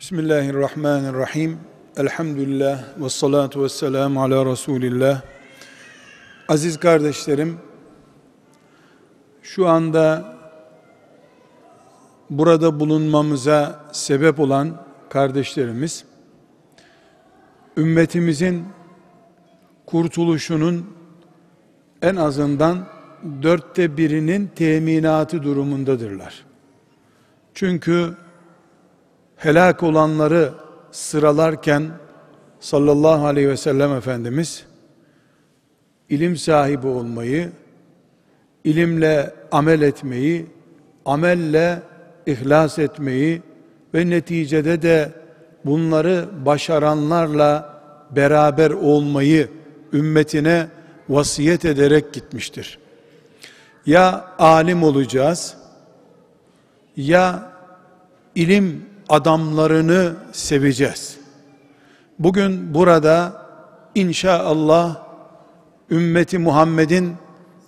Bismillahirrahmanirrahim. Elhamdülillah ve salatu ve selamu ala Resulillah. Aziz kardeşlerim, şu anda burada bulunmamıza sebep olan kardeşlerimiz, ümmetimizin kurtuluşunun en azından dörtte birinin teminatı durumundadırlar. Çünkü helak olanları sıralarken sallallahu aleyhi ve sellem Efendimiz ilim sahibi olmayı, ilimle amel etmeyi, amelle ihlas etmeyi ve neticede de bunları başaranlarla beraber olmayı ümmetine vasiyet ederek gitmiştir. Ya alim olacağız, ya ilim adamlarını seveceğiz. Bugün burada inşallah ümmeti Muhammed'in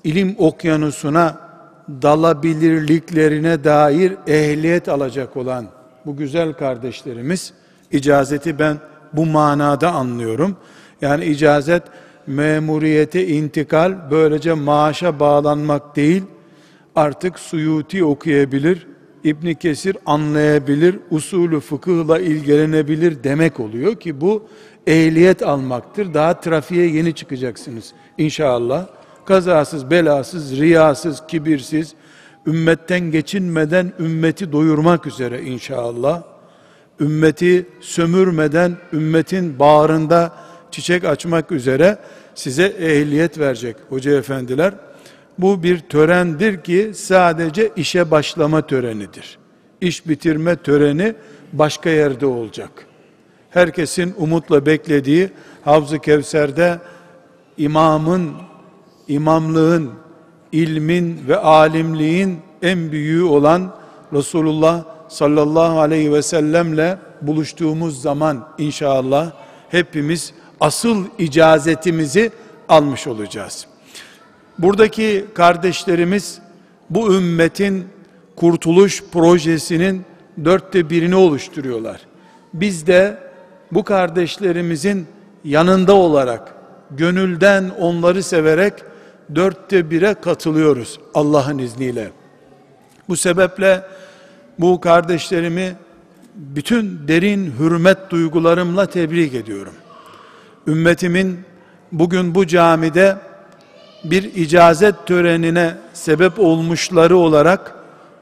ilim okyanusuna dalabilirliklerine dair ehliyet alacak olan bu güzel kardeşlerimiz icazeti ben bu manada anlıyorum. Yani icazet memuriyete intikal böylece maaşa bağlanmak değil artık Suyuti okuyabilir, İbn Kesir anlayabilir, usulü fıkıhla ilgilenebilir demek oluyor ki bu ehliyet almaktır. Daha trafiğe yeni çıkacaksınız inşallah. Kazasız, belasız, riyasız, kibirsiz, ümmetten geçinmeden ümmeti doyurmak üzere inşallah. Ümmeti sömürmeden ümmetin bağrında çiçek açmak üzere size ehliyet verecek hoca efendiler. Bu bir törendir ki sadece işe başlama törenidir. İş bitirme töreni başka yerde olacak. Herkesin umutla beklediği Havz-ı Kevser'de imamın, imamlığın, ilmin ve alimliğin en büyüğü olan Resulullah sallallahu aleyhi ve sellemle buluştuğumuz zaman inşallah hepimiz asıl icazetimizi almış olacağız. Buradaki kardeşlerimiz bu ümmetin kurtuluş projesinin dörtte birini oluşturuyorlar. Biz de bu kardeşlerimizin yanında olarak, gönülden onları severek dörtte bire katılıyoruz Allah'ın izniyle. Bu sebeple bu kardeşlerimi bütün derin hürmet duygularımla tebrik ediyorum. Ümmetimin bugün bu camide bir icazet törenine sebep olmuşları olarak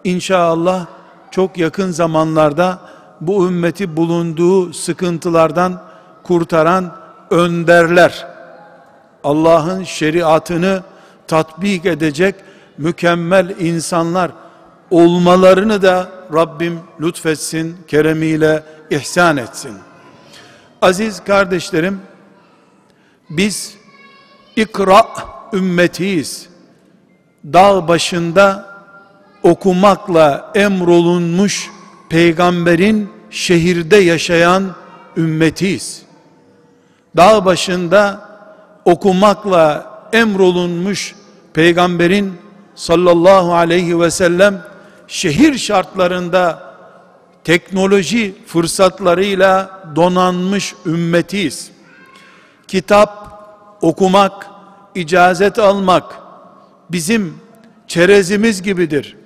inşallah çok yakın zamanlarda bu ümmeti bulunduğu sıkıntılardan kurtaran önderler, Allah'ın şeriatını tatbik edecek mükemmel insanlar olmalarını da Rabbim lütfetsin, keremiyle ihsan etsin. Aziz kardeşlerim, biz ikra ümmetiyiz. Dağ başında okumakla emrolunmuş peygamberin şehirde yaşayan ümmetiyiz. Dağ başında okumakla emrolunmuş peygamberin sallallahu aleyhi ve sellem şehir şartlarında teknoloji fırsatlarıyla donanmış ümmetiyiz. Kitap okumak, icazet almak bizim çerezimiz gibidir.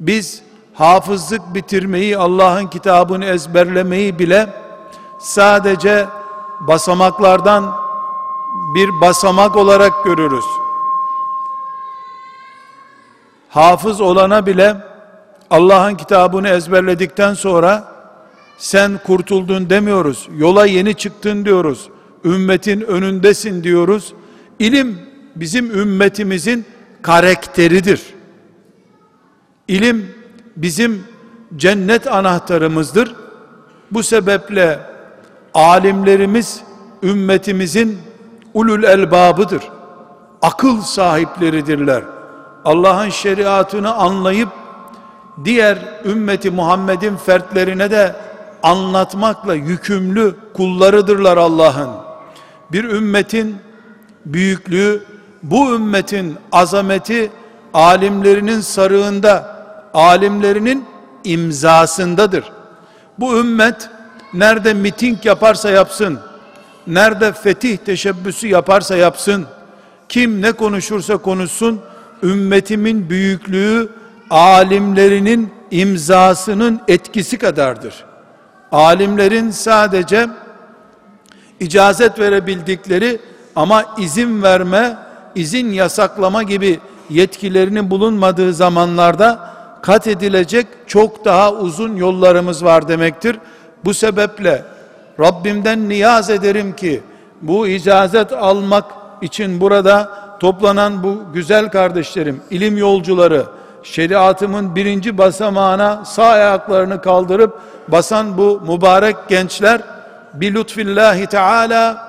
Biz hafızlık bitirmeyi, Allah'ın kitabını ezberlemeyi bile sadece basamaklardan bir basamak olarak görürüz. Hafız olana bile Allah'ın kitabını ezberledikten sonra sen kurtuldun demiyoruz. Yola yeni çıktın diyoruz. Ümmetin önündesin diyoruz. İlim bizim ümmetimizin karakteridir. İlim bizim cennet anahtarımızdır. Bu sebeple alimlerimiz ümmetimizin ulul elbabıdır. Akıl sahipleridirler. Allah'ın şeriatını anlayıp diğer ümmeti Muhammed'in fertlerine de anlatmakla yükümlü kullarıdırlar Allah'ın. Bir ümmetin büyüklüğü, bu ümmetin azameti alimlerinin sarığında, alimlerinin imzasındadır. Bu ümmet nerede miting yaparsa yapsın, nerede fetih teşebbüsü yaparsa yapsın, kim ne konuşursa konuşsun, ümmetimin büyüklüğü alimlerinin imzasının etkisi kadardır. Alimlerin sadece icazet verebildikleri ama izin verme, izin yasaklama gibi yetkilerinin bulunmadığı zamanlarda kat edilecek çok daha uzun yollarımız var demektir. Bu sebeple Rabbimden niyaz ederim ki bu icazet almak için burada toplanan bu güzel kardeşlerim, ilim yolcuları, şeriatımın birinci basamağına sağ ayaklarını kaldırıp basan bu mübarek gençler bir lütfillahi teala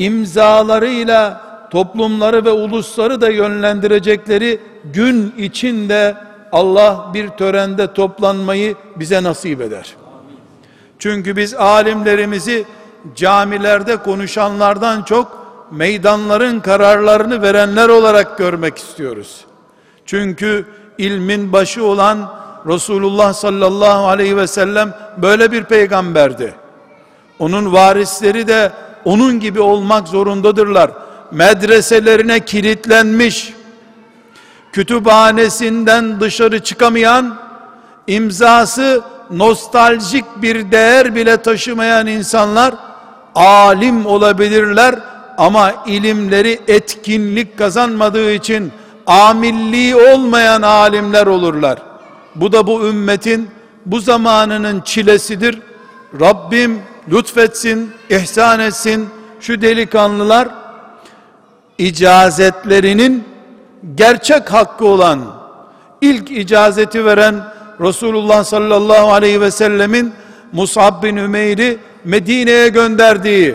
imzalarıyla toplumları ve ulusları da yönlendirecekleri gün içinde Allah bir törende toplanmayı bize nasip eder. Çünkü biz alimlerimizi camilerde konuşanlardan çok meydanların kararlarını verenler olarak görmek istiyoruz. Çünkü ilmin başı olan Resulullah sallallahu aleyhi ve sellem böyle bir peygamberdi. Onun varisleri de onun gibi olmak zorundadırlar. Medreselerine kilitlenmiş, kütüphanesinden dışarı çıkamayan, imzası nostaljik bir değer bile taşımayan insanlar alim olabilirler ama ilimleri etkinlik kazanmadığı için amilliği olmayan alimler olurlar. Bu da bu ümmetin bu zamanının çilesidir. Rabbim lütfetsin, ihsan etsin. Şu delikanlılar icazetlerinin gerçek hakkı olan ilk icazeti veren Resulullah sallallahu aleyhi ve sellemin Mus'ab bin Ümeyr'i Medine'ye gönderdiği,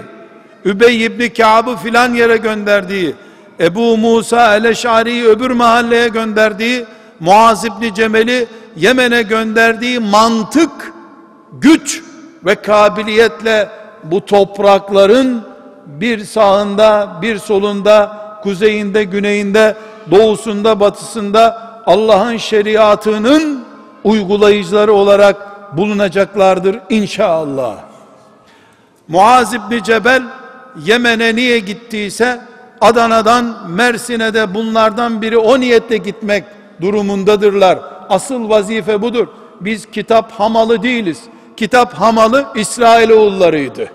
Übey ibn Ka'b'ı filan yere gönderdiği, Ebu Musa el-Eş'ari'yi öbür mahalleye gönderdiği, Muaz ibn Cemel'i Yemen'e gönderdiği mantık, güç ve kabiliyetle bu toprakların bir sağında, bir solunda, kuzeyinde, güneyinde, doğusunda, batısında Allah'ın şeriatının uygulayıcıları olarak bulunacaklardır inşallah. Muaz İbni Cebel Yemen'e niye gittiyse Adana'dan Mersin'e de bunlardan biri o niyetle gitmek durumundadırlar. Asıl vazife budur. Biz kitap hamalı değiliz. Kitap hamalı İsrailoğullarıydı.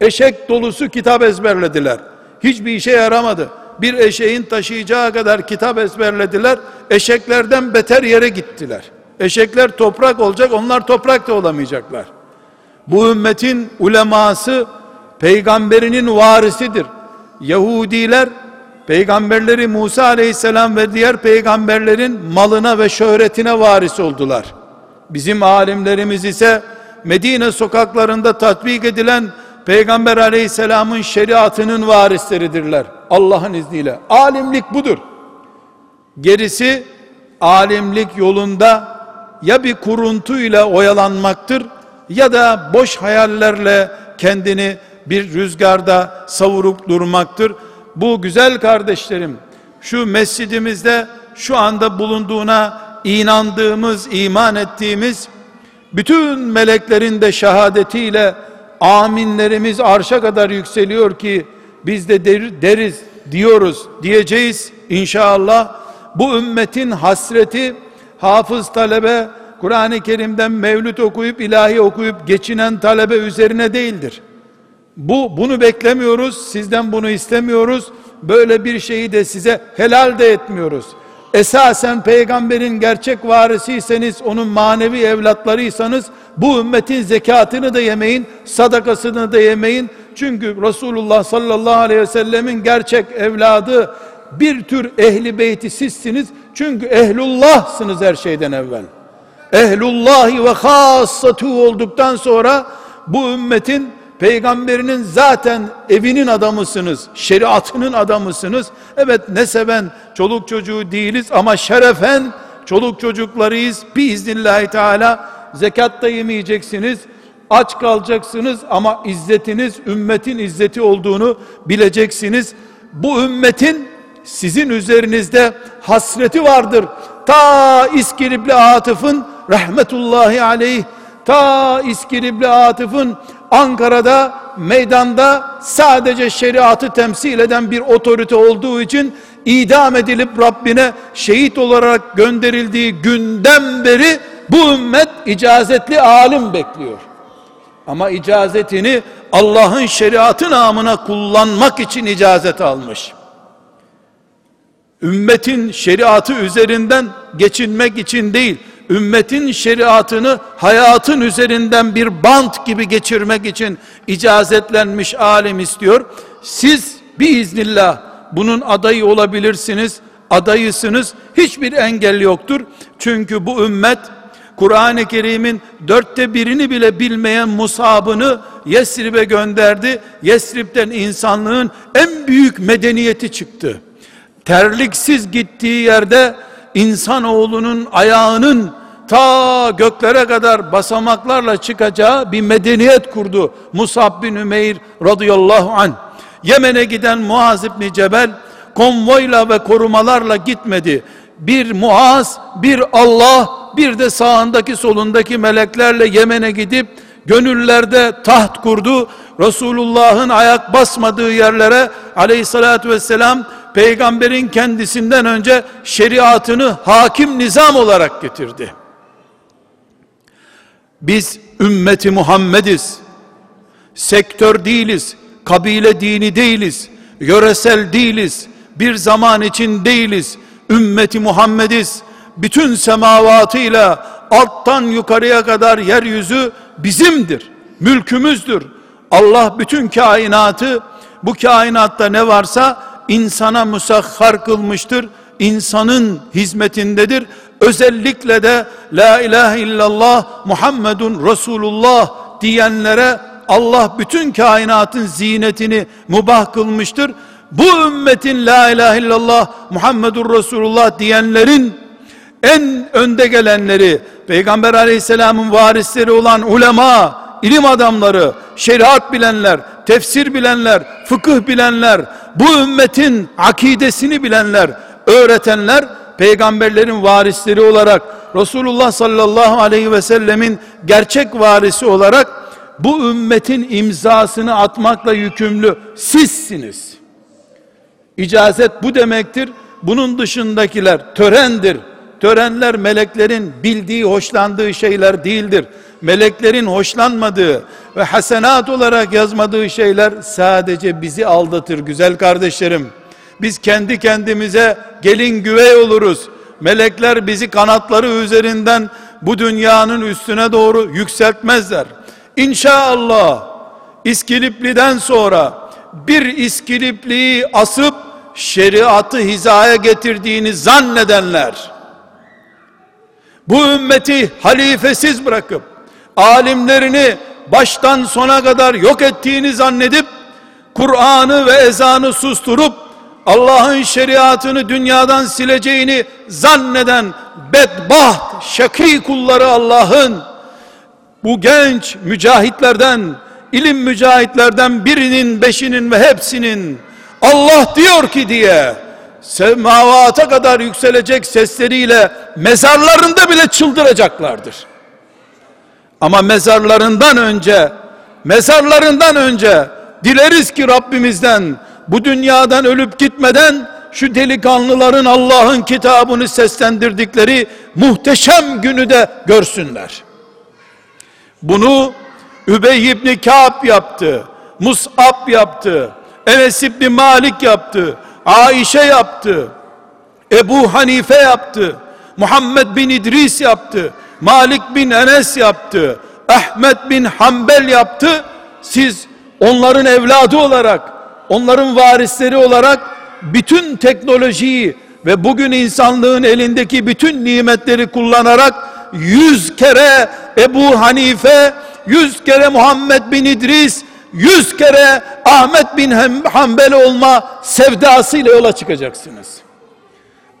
Eşek dolusu kitap ezberlediler. Hiçbir işe yaramadı. Bir eşeğin taşıyacağı kadar kitap ezberlediler. Eşeklerden beter yere gittiler. Eşekler toprak olacak, onlar toprak da olamayacaklar. Bu ümmetin uleması peygamberinin varisidir. Yahudiler peygamberleri Musa aleyhisselam ve diğer peygamberlerin malına ve şöhretine varis oldular. Bizim alimlerimiz ise Medine sokaklarında tatbik edilen Peygamber aleyhisselamın şeriatının varisleridirler. Allah'ın izniyle. Alimlik budur. Gerisi alimlik yolunda ya bir kuruntuyla oyalanmaktır ya da boş hayallerle kendini bir rüzgarda savurup durmaktır. Bu güzel kardeşlerim şu mescidimizde şu anda bulunduğuna inandığımız, iman ettiğimiz bütün meleklerin de şehadetiyle aminlerimiz arşa kadar yükseliyor ki biz de deriz diyoruz diyeceğiz inşallah bu ümmetin hasreti hafız talebe Kur'an-ı Kerim'den mevlüt okuyup ilahi okuyup geçinen talebe üzerine değildir. Bu bunu beklemiyoruz. Sizden bunu istemiyoruz. Böyle bir şeyi de size helal de etmiyoruz. Esasen peygamberin gerçek varisiyseniz, onun manevi evlatlarıysanız bu ümmetin zekatını da yemeyin, sadakasını da yemeyin. Çünkü Resulullah sallallahu aleyhi ve sellemin gerçek evladı bir tür ehli beyti sizsiniz. Çünkü ehlullahsınız her şeyden evvel. Ehlullahi ve hassatu olduktan sonra bu ümmetin peygamberinin zaten evinin adamısınız, şeriatının adamısınız. Evet ne seven çoluk çocuğu değiliz ama şerefen çoluk çocuklarıyız. Biiznillahü teala zekat da yemeyeceksiniz. Aç kalacaksınız ama izzetiniz ümmetin izzeti olduğunu bileceksiniz. Bu ümmetin sizin üzerinizde hasreti vardır. Ta İskilipli Atıf'ın rahmetullahi aleyh ta İskilipli Atıf'ın Ankara'da meydanda sadece şeriatı temsil eden bir otorite olduğu için idam edilip Rabbine şehit olarak gönderildiği günden beri bu ümmet icazetli alim bekliyor. Ama icazetini Allah'ın şeriatı namına kullanmak için icazet almış. Ümmetin şeriatı üzerinden geçinmek için değil, ümmetin şeriatını hayatın üzerinden bir bant gibi geçirmek için icazetlenmiş alim istiyor. Siz biiznillah bunun adayı olabilirsiniz, adayısınız. Hiçbir engel yoktur. Çünkü bu ümmet Kur'an-ı Kerim'in dörtte birini bile bilmeyen Musab'ını Yesrib'e gönderdi. Yesrib'den insanlığın en büyük medeniyeti çıktı. Terliksiz gittiği yerde insanoğlunun ayağının ta göklere kadar basamaklarla çıkacağı bir medeniyet kurdu. Musab bin Ümeyr radıyallahu anh. Yemen'e giden Muaz İbni Cebel konvoyla ve korumalarla gitmedi. Bir Muaz, bir Allah, bir de sağındaki solundaki meleklerle Yemen'e gidip gönüllerde taht kurdu. Resulullah'ın ayak basmadığı yerlere aleyhissalatü vesselam peygamberin kendisinden önce şeriatını hakim nizam olarak getirdi. Biz ümmeti Muhammediz. Sektör değiliz, kabile dini değiliz, yöresel değiliz, bir zaman için değiliz. Ümmeti Muhammediz. Bütün semavatıyla alttan yukarıya kadar yeryüzü bizimdir. Mülkümüzdür. Allah bütün kainatı bu kainatta ne varsa insana musahhar kılmıştır. İnsanın hizmetindedir. Özellikle de la ilahe illallah Muhammedun Resulullah diyenlere Allah bütün kainatın zinetini mubah kılmıştır. Bu ümmetin la ilahe illallah Muhammedur Resulullah diyenlerin en önde gelenleri Peygamber aleyhisselamın varisleri olan ulema, ilim adamları, şeriat bilenler, tefsir bilenler, fıkıh bilenler, bu ümmetin akidesini bilenler, öğretenler peygamberlerin varisleri olarak Resulullah sallallahu aleyhi ve sellemin gerçek varisi olarak bu ümmetin imzasını atmakla yükümlü sizsiniz. İcazet bu demektir. Bunun dışındakiler törendir. Törenler meleklerin bildiği, hoşlandığı şeyler değildir. Meleklerin hoşlanmadığı ve hasenat olarak yazmadığı şeyler sadece bizi aldatır güzel kardeşlerim. Biz kendi kendimize gelin güvey oluruz. Melekler bizi kanatları üzerinden bu dünyanın üstüne doğru yükseltmezler. İnşallah İskilipli'den sonra bir İskilipli'yi asıp şeriatı hizaya getirdiğini zannedenler bu ümmeti halifesiz bırakıp alimlerini baştan sona kadar yok ettiğini zannedip Kur'an'ı ve ezanı susturup Allah'ın şeriatını dünyadan sileceğini zanneden bedbaht şakî kulları Allah'ın bu genç mücahitlerden ilim mücahitlerden birinin beşinin ve hepsinin Allah diyor ki diye semavata kadar yükselecek sesleriyle mezarlarında bile çıldıracaklardır. Ama mezarlarından önce mezarlarından önce dileriz ki Rabbimizden bu dünyadan ölüp gitmeden şu delikanlıların Allah'ın kitabını seslendirdikleri muhteşem günü de görsünler. Bunu Übey ibn Ka'b yaptı. Mus'ab yaptı. Enes ibn Malik yaptı. Aişe yaptı. Ebu Hanife yaptı. Muhammed bin İdris yaptı. Malik bin Enes yaptı. Ahmet bin Hanbel yaptı. Siz onların evladı olarak, onların varisleri olarak bütün teknolojiyi ve bugün insanlığın elindeki bütün nimetleri kullanarak yüz kere Ebu Hanife, yüz kere Muhammed bin İdris, yüz kere Ahmet bin Hanbel olma sevdasıyla yola çıkacaksınız.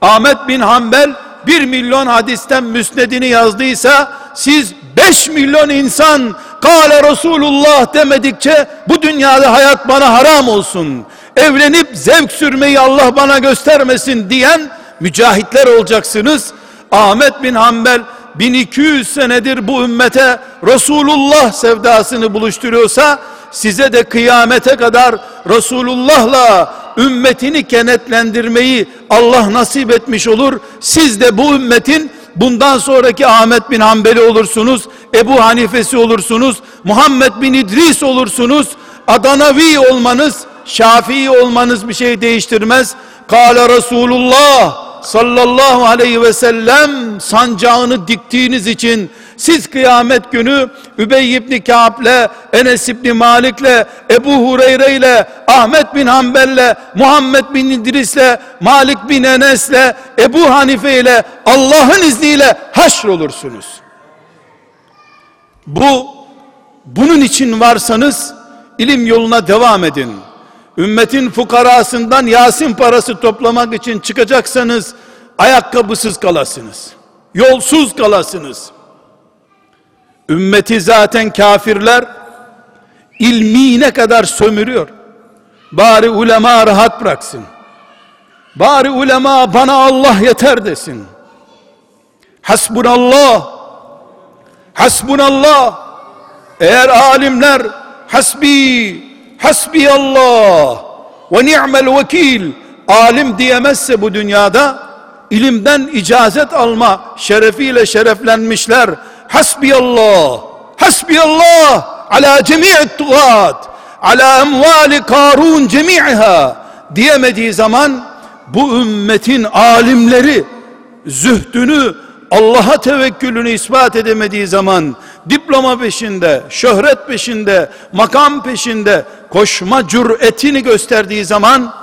Ahmet bin Hanbel bir milyon hadisten müsnedini yazdıysa siz beş milyon insan Kale Resulullah demedikçe bu dünyada hayat bana haram olsun. Evlenip zevk sürmeyi Allah bana göstermesin diyen mücahitler olacaksınız. Ahmet bin Hanbel 1200 senedir bu ümmete Resulullah sevdasını buluşturuyorsa size de kıyamete kadar Resulullah'la ümmetini kenetlendirmeyi Allah nasip etmiş olur. Siz de bu ümmetin bundan sonraki Ahmet bin Hanbeli olursunuz, Ebu Hanifesi olursunuz, Muhammed bin İdris olursunuz. Adanavi olmanız, Şafii olmanız bir şey değiştirmez. Kale Resulullah sallallahu aleyhi ve sellem sancağını diktiğiniz için siz kıyamet günü Übey ibn Ka'b'le, Enes ibn Malik'le, Ebu Hureyre'yle, Ahmet bin Hanbel'le, Muhammed bin İdris'le, Malik bin Enes'le, Ebu Hanife Allah'ın izniyle haşr olursunuz. Bu bunun için varsanız ilim yoluna devam edin. Ümmetin fukarasından Yasin parası toplamak için çıkacaksanız ayakkabısız kalasınız. Yolsuz kalasınız. Ümmeti zaten kafirler ilmi kadar sömürüyor. Bari ulema rahat bıraksın. Bari ulema bana Allah yeter desin. Hasbunallah. Hasbunallah. Eğer alimler hasbi hasbi Allah ve ni'mel vekil alim diyemezse bu dünyada ilimden icazet alma şerefiyle şereflenmişler hasbiyallah. Hasbiyallah. Ala cemi'i tuğat. Ala emvali karun cemi'iha. Diyemediği zaman bu ümmetin alimleri zühdünü Allah'a tevekkülünü ispat edemediği zaman diploma peşinde, şöhret peşinde, makam peşinde koşma cüretini gösterdiği zaman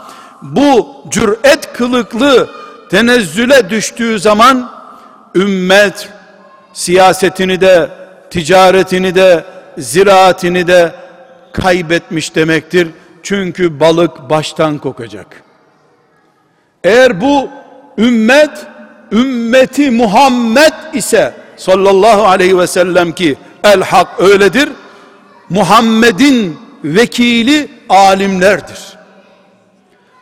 bu cüret kılıklı tenezzüle düştüğü zaman ümmet siyasetini de ticaretini de ziraatini de kaybetmiş demektir. Çünkü balık baştan kokacak. Eğer bu ümmet ümmeti Muhammed ise sallallahu aleyhi ve sellem ki el hak öyledir. Muhammed'in vekili alimlerdir.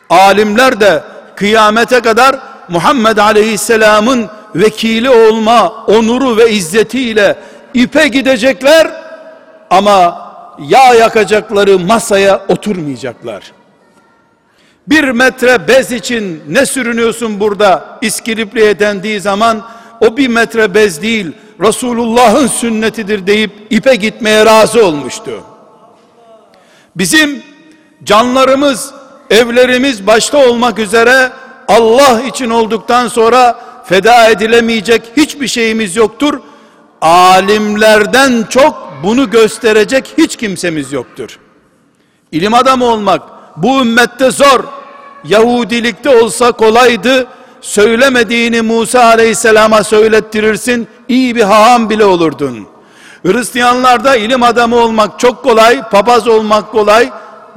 Alimler de kıyamete kadar Muhammed aleyhisselamın vekili olma onuru ve izzetiyle ipe gidecekler ama yağ yakacakları masaya oturmayacaklar. Bir metre bez için ne sürünüyorsun burada iskilipliye dendiği zaman o bir metre bez değil Resulullah'ın sünnetidir deyip ipe gitmeye razı olmuştu. Bizim canlarımız, evlerimiz başta olmak üzere Allah için olduktan sonra feda edilemeyecek hiçbir şeyimiz yoktur. Alimlerden çok bunu gösterecek hiç kimsemiz yoktur. İlim adamı olmak bu ümmette zor. Yahudilikte olsa kolaydı. Söylemediğini Musa aleyhisselama söylettirirsin. iyi bir haham bile olurdun. Hristiyanlarda ilim adamı olmak çok kolay. Papaz olmak kolay.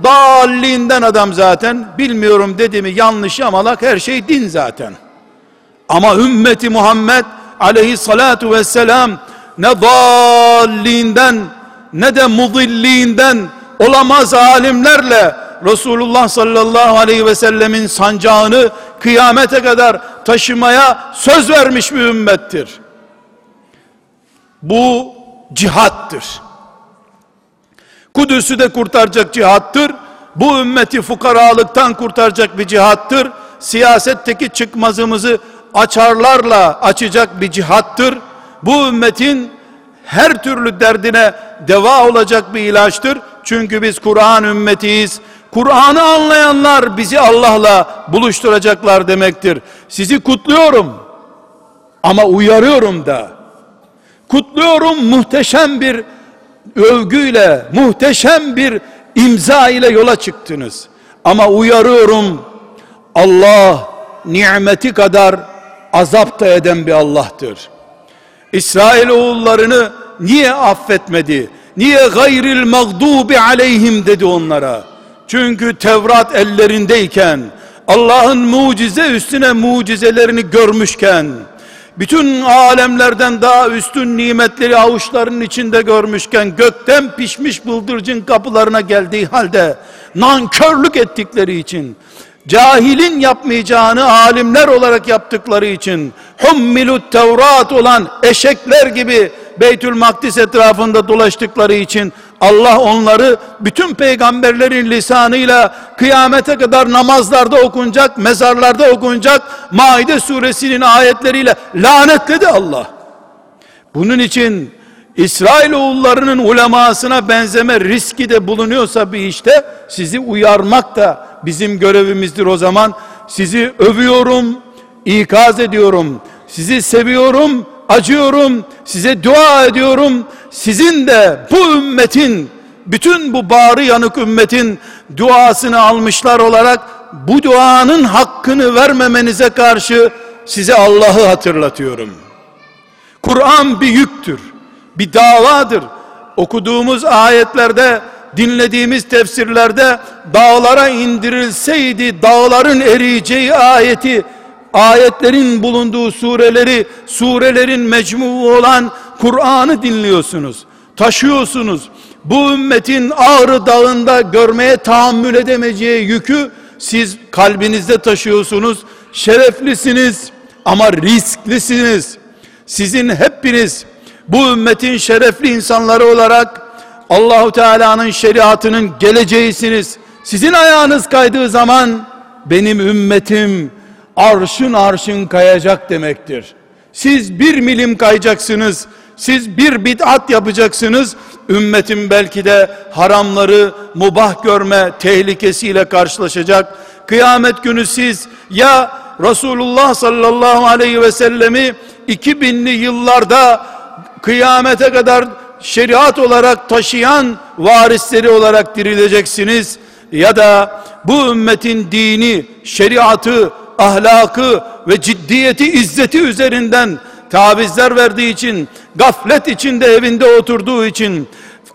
Dalliğinden adam zaten. Bilmiyorum dedi mi yanlış yamalak her şey din zaten. Ama ümmeti Muhammed aleyhissalatu vesselam ne dalliğinden ne de mudilliğinden olamaz alimlerle Resulullah sallallahu aleyhi ve sellemin sancağını kıyamete kadar taşımaya söz vermiş bir ümmettir. Bu cihattır. Kudüs'ü de kurtaracak cihattır. Bu ümmeti fukaralıktan kurtaracak bir cihattır. Siyasetteki çıkmazımızı açarlarla açacak bir cihattır. Bu ümmetin her türlü derdine deva olacak bir ilaçtır. Çünkü biz Kur'an ümmetiyiz. Kur'an'ı anlayanlar bizi Allah'la buluşturacaklar demektir. Sizi kutluyorum. Ama uyarıyorum da. Kutluyorum muhteşem bir övgüyle, muhteşem bir imza ile yola çıktınız. Ama uyarıyorum Allah nimeti kadar azap da eden bir Allah'tır. İsrail oğullarını niye affetmedi? Niye gayril mağdubi aleyhim dedi onlara? Çünkü Tevrat ellerindeyken, Allah'ın mucize üstüne mucizelerini görmüşken, bütün alemlerden daha üstün nimetleri avuçlarının içinde görmüşken, gökten pişmiş bıldırcın kapılarına geldiği halde, nankörlük ettikleri için, cahilin yapmayacağını alimler olarak yaptıkları için hummilut tevrat olan eşekler gibi Beytül Makdis etrafında dolaştıkları için Allah onları bütün peygamberlerin lisanıyla kıyamete kadar namazlarda okunacak, mezarlarda okunacak Maide suresinin ayetleriyle lanetledi Allah. Bunun için İsrail oğullarının ulemasına benzeme riski de bulunuyorsa bir işte sizi uyarmak da bizim görevimizdir o zaman. Sizi övüyorum, ikaz ediyorum. Sizi seviyorum, acıyorum. Size dua ediyorum. Sizin de bu ümmetin bütün bu bağrı yanık ümmetin duasını almışlar olarak bu duanın hakkını vermemenize karşı size Allah'ı hatırlatıyorum. Kur'an bir yüktür bir davadır. Okuduğumuz ayetlerde, dinlediğimiz tefsirlerde dağlara indirilseydi dağların eriyeceği ayeti, ayetlerin bulunduğu sureleri, surelerin mecmuu olan Kur'an'ı dinliyorsunuz. Taşıyorsunuz. Bu ümmetin ağrı dağında görmeye tahammül edemeyeceği yükü siz kalbinizde taşıyorsunuz. Şereflisiniz ama risklisiniz. Sizin hepiniz bu ümmetin şerefli insanları olarak Allahu Teala'nın şeriatının geleceğisiniz. Sizin ayağınız kaydığı zaman benim ümmetim arşın arşın kayacak demektir. Siz bir milim kayacaksınız. Siz bir bid'at yapacaksınız. Ümmetin belki de haramları mubah görme tehlikesiyle karşılaşacak. Kıyamet günü siz ya Resulullah sallallahu aleyhi ve sellemi 2000'li yıllarda kıyamete kadar şeriat olarak taşıyan varisleri olarak dirileceksiniz. Ya da bu ümmetin dini, şeriatı, ahlakı ve ciddiyeti, izzeti üzerinden tavizler verdiği için, gaflet içinde evinde oturduğu için,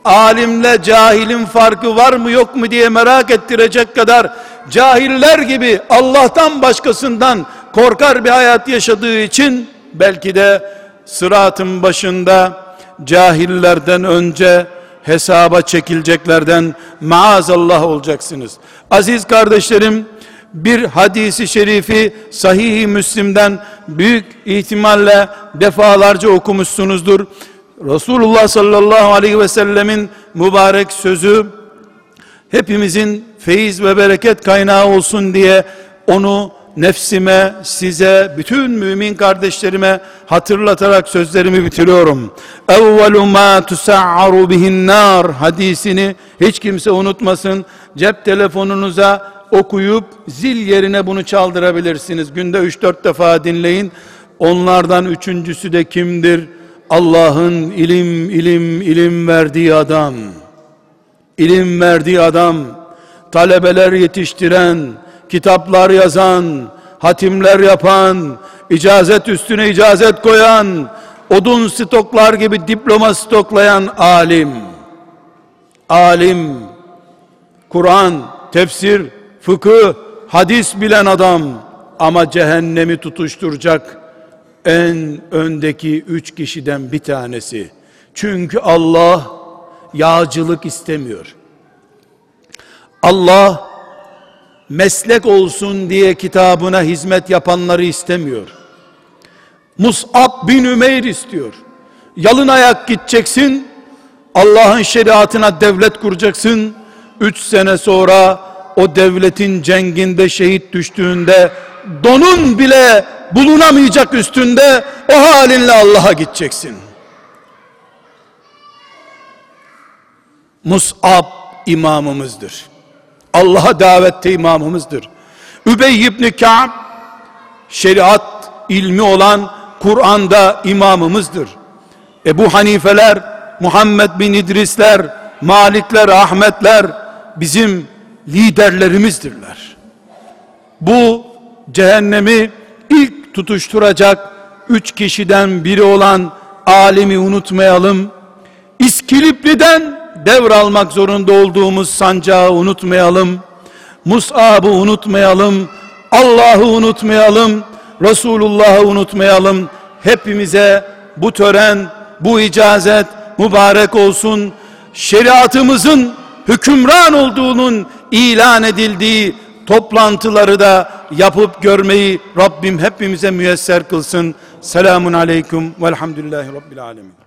alimle cahilin farkı var mı yok mu diye merak ettirecek kadar cahiller gibi Allah'tan başkasından korkar bir hayat yaşadığı için belki de sıratın başında cahillerden önce hesaba çekileceklerden maazallah olacaksınız. Aziz kardeşlerim, bir hadisi şerifi sahih Müslim'den büyük ihtimalle defalarca okumuşsunuzdur. Resulullah sallallahu aleyhi ve sellemin mübarek sözü hepimizin feyiz ve bereket kaynağı olsun diye onu nefsime, size, bütün mümin kardeşlerime hatırlatarak sözlerimi bitiriyorum. Evvelu ma tusa'aru bihin nar hadisini hiç kimse unutmasın. Cep telefonunuza okuyup zil yerine bunu çaldırabilirsiniz. Günde 3-4 defa dinleyin. Onlardan üçüncüsü de kimdir? Allah'ın ilim, ilim, ilim verdiği adam. İlim verdiği adam. Talebeler yetiştiren, kitaplar yazan, hatimler yapan, icazet üstüne icazet koyan, odun stoklar gibi diploma stoklayan alim. Alim, Kur'an, tefsir, fıkıh, hadis bilen adam ama cehennemi tutuşturacak en öndeki üç kişiden bir tanesi. Çünkü Allah yağcılık istemiyor. Allah meslek olsun diye kitabına hizmet yapanları istemiyor. Mus'ab bin Ümeyr istiyor. Yalın ayak gideceksin, Allah'ın şeriatına devlet kuracaksın. Üç sene sonra o devletin cenginde şehit düştüğünde donun bile bulunamayacak üstünde o halinle Allah'a gideceksin. Mus'ab imamımızdır. Allah'a davette imamımızdır. Übey ibn Ka'b şeriat ilmi olan Kur'an'da imamımızdır. Ebu Hanifeler, Muhammed bin İdrisler, Malikler, Ahmetler bizim liderlerimizdirler. Bu cehennemi ilk tutuşturacak üç kişiden biri olan alimi unutmayalım. İskilipli'den devralmak zorunda olduğumuz sancağı unutmayalım. Mus'ab'ı unutmayalım. Allah'ı unutmayalım. Resulullah'ı unutmayalım. Hepimize bu tören, bu icazet mübarek olsun. Şeriatımızın hükümran olduğunun ilan edildiği toplantıları da yapıp görmeyi Rabbim hepimize müyesser kılsın. Selamun aleyküm velhamdülillahi rabbil alemin.